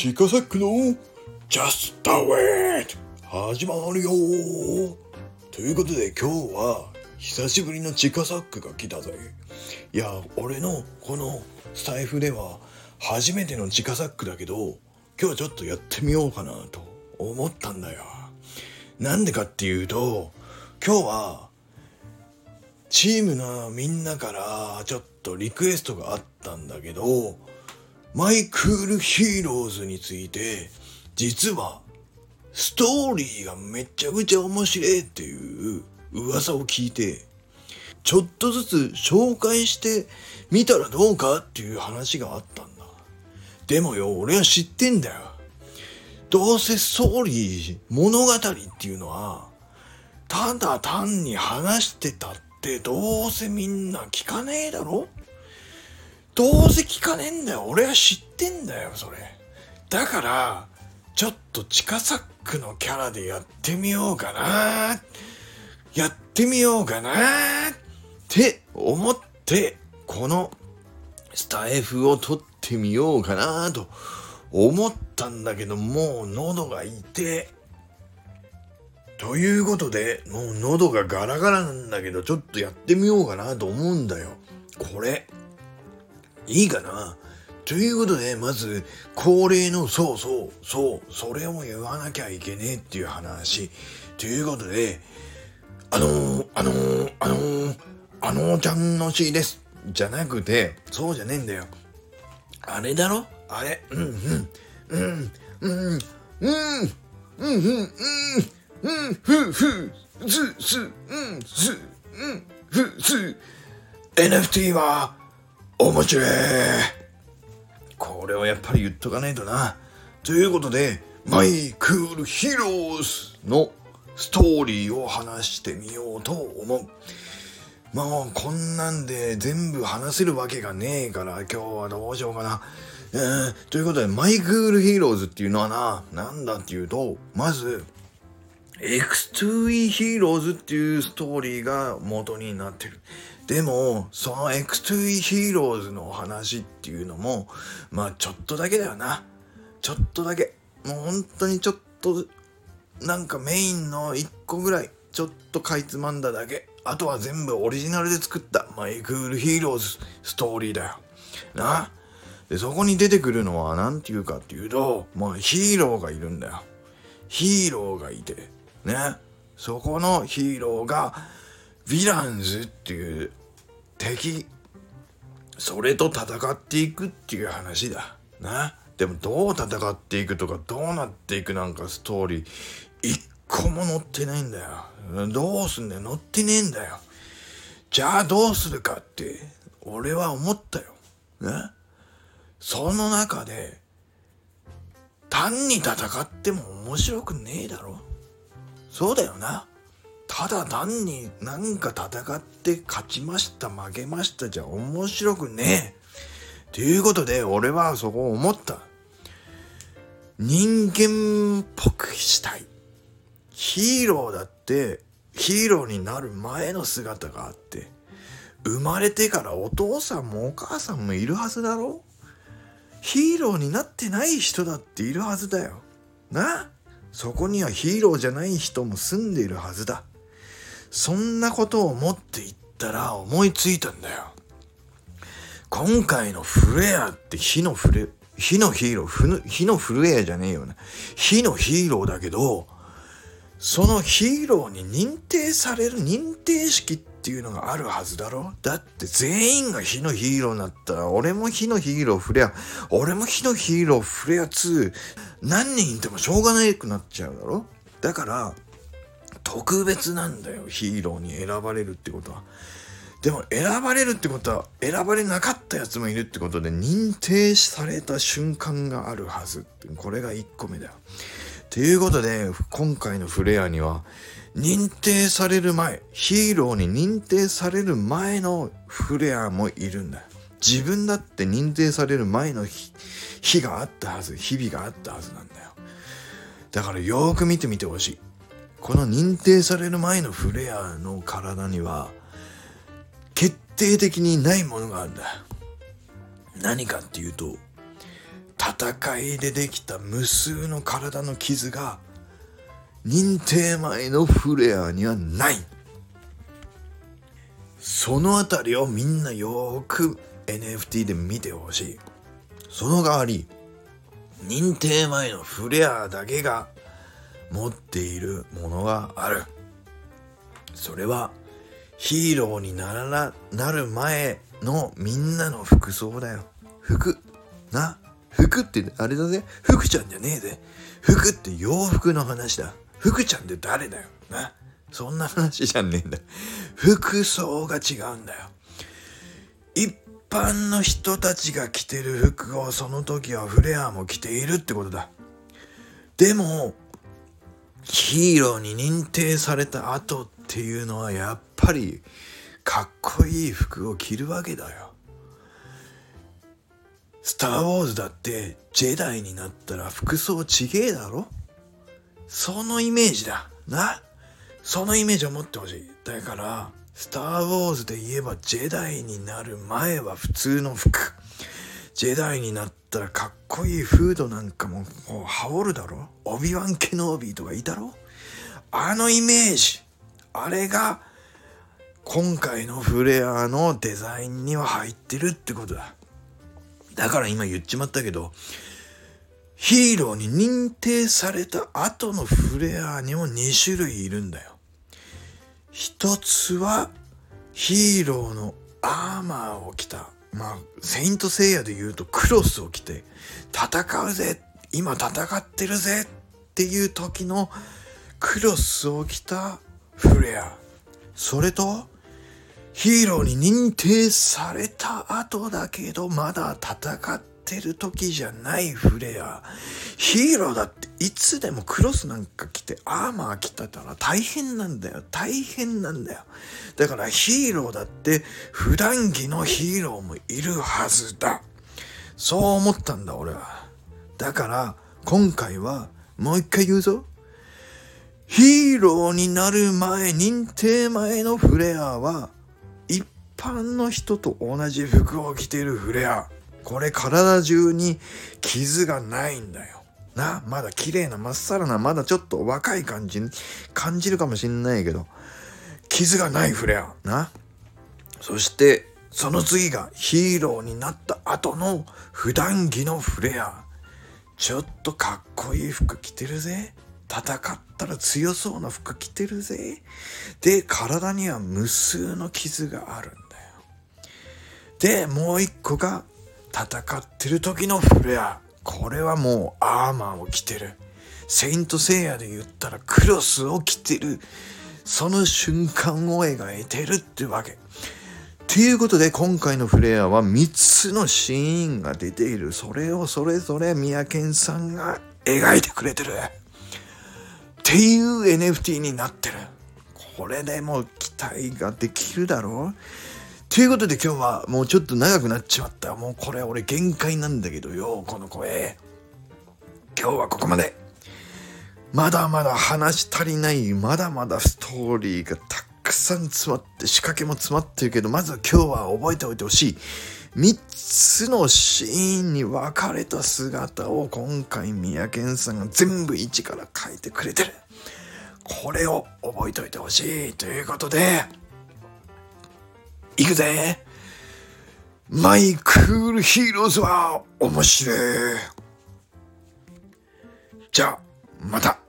チカサックの Just Do It 始まるよということで今日は久しぶりのチカサックが来たぜ。いや、俺のこのスタイフでは初めてのチカサックだけど今日ちょっとやってみようかなと思ったんだよ。なんでかっていうと今日はチームのみんなからちょっとリクエストがあったんだけどマイクールヒーローズについて実はストーリーがめちゃくちゃ面白いっていう噂を聞いてちょっとずつ紹介してみたらどうかっていう話があったんだ。でもよ俺は知ってんだよ。どうせストーリー物語っていうのはただ単に話してたってどうせみんな聞かねえだろどうせ聞かねえんだよ。俺は知ってんだよ、それ。だから、ちょっと地下サックのキャラでやってみようかな。やってみようかな。って思って、このスタイフを撮ってみようかなと思ったんだけど、もう喉が痛え。ということで、もう喉がガラガラなんだけど、ちょっとやってみようかなと思うんだよ。これ。いいかな。ということで、まず、恒例の、そうそう、そう、それを言わなきゃいけねえっていう話。ということで、あのー、あのー、あのー、あのー、ちゃんのしです。じゃなくて、そうじゃねえんだよ。あれだろ？あれ、うん、うん、うん、うん、うん、うん、うん、うん、うん、ふ、ふ、す、す、うん、す、うん、ふ、す。NFT は、面白いこれをやっぱり言っとかないとな。ということで、マイクールヒーローズのストーリーを話してみようと思う。まあ、こんなんで全部話せるわけがねえから、今日はどうしようかな。えー、ということで、マイクールヒーローズっていうのはな、なんだっていうと、まず、X2E ヒーローズっていうストーリーが元になってる。でも、その X2E ヒーローズの話っていうのも、まあちょっとだけだよな。ちょっとだけ。もう本当にちょっと、なんかメインの1個ぐらい、ちょっとかいつまんだだけ。あとは全部オリジナルで作ったマイクールヒーローズストーリーだよ。な。で、そこに出てくるのは何て言うかっていうと、まあヒーローがいるんだよ。ヒーローがいて。ね。そこのヒーローが、ヴィランズっていう敵、それと戦っていくっていう話だ。な。でもどう戦っていくとかどうなっていくなんかストーリー、一個も載ってないんだよ。どうすんだよ。載ってねえんだよ。じゃあどうするかって、俺は思ったよ。ね。その中で、単に戦っても面白くねえだろ。そうだよな。ただ単になんか戦って勝ちました負けましたじゃ面白くねえ。ということで俺はそこを思った。人間っぽくしたい。ヒーローだってヒーローになる前の姿があって生まれてからお父さんもお母さんもいるはずだろヒーローになってない人だっているはずだよ。な？そこにはヒーローじゃない人も住んでいるはずだ。そんなことを思っていったら思いついたんだよ。今回のフレアって火のフレ、火のヒーロー、火のフレアじゃねえよな。火のヒーローだけど、そのヒーローに認定される認定式っていうのがあるはずだろ？だって全員が火のヒーローになったら、俺も火のヒーローフレア、俺も火のヒーローフレア2、何人いてもしょうがないくなっちゃうだろ？だから、特別なんだよ、ヒーローに選ばれるってことは。でも選ばれるってことは選ばれなかったやつもいるってことで認定された瞬間があるはずってこれが1個目だよ。ということで今回のフレアには認定される前ヒーローに認定される前のフレアもいるんだ。自分だって認定される前の日があったはず日々があったはずなんだよ。だからよーく見てみてほしい。この認定される前のフレアの体には決定的にないものがあるんだ。何かっていうと、戦いでできた無数の体の傷が認定前のフレアにはないそのあたりをみんなよく NFT で見てほしいその代わり認定前のフレアだけが持っているものがある。それはヒーローにならなる前のみんなの服装だよ。服な服ってあれだぜ。服ちゃんじゃねえぜ。服って洋服の話だ。福ちゃんって誰だよ。なそんな話じゃねえんだ。服装が違うんだよ。一般の人たちが着てる服をその時はフレアも着ているってことだ。でもヒーローに認定された後っていうのはやっぱりかっこいい服を着るわけだよスター・ウォーズだってジェダイになったら服装ちげえだろそのイメージだ。な。そのイメージを持ってほしい。だから、スター・ウォーズで言えばジェダイになる前は普通の服。ジェダイになったらかっこいいフードなんかももう羽織るだろ？オビワン・ケノービーとかいたろ？あのイメージ。あれが今回のフレアのデザインには入ってるってことだ。だから今言っちまったけど、ヒーローに認定された後のフレアにも2種類いるんだよ。一つはヒーローのアーマーを着た。まあ、セイントセイヤで言うとクロスを着て戦うぜ今戦ってるぜっていう時のクロスを着たフレア。それとヒーローに認定された後だけどまだ戦ってってる時じゃないフレア。ヒーローだっていつでもクロスなんか着てアーマー着てたら大変なんだよ。大変なんだよ。だからヒーローだって普段着のヒーローもいるはずだ。そう思ったんだ俺は。だから今回はもう一回言うぞ。ヒーローになる前、認定前のフレアは一般の人と同じ服を着てるフレア。これ体中に傷がないんだよ。な、まだ綺麗なまっさらな、まだちょっと若い感じ感じるかもしんないけど、傷がないフレア。な。そして、その次がヒーローになった後の普段着のフレア。ちょっとかっこいい服着てるぜ。戦ったら強そうな服着てるぜ。で、体には無数の傷があるんだよ。で、もう一個が戦ってる時のフレア。これはもうアーマーを着てる。セイントセイヤで言ったらクロスを着てる。その瞬間を描いてるってわけ。っていうことで今回のフレアは3つのシーンが出ている。それをそれぞれ宮健さんが描いてくれてる。っていう NFT になってる。これでも期待ができるだろうということで今日はもうちょっと長くなっちまった。もうこれ俺限界なんだけどよ、この声。今日はここまで。まだまだ話足りない、まだまだストーリーがたくさん詰まって、仕掛けも詰まってるけど、まずは今日は覚えておいてほしい。3つのシーンに分かれた姿を今回三宅さんが全部一から書いてくれてる。これを覚えておいてほしいということで、行くぜマイクールヒーローズは面白い。じゃあ、また。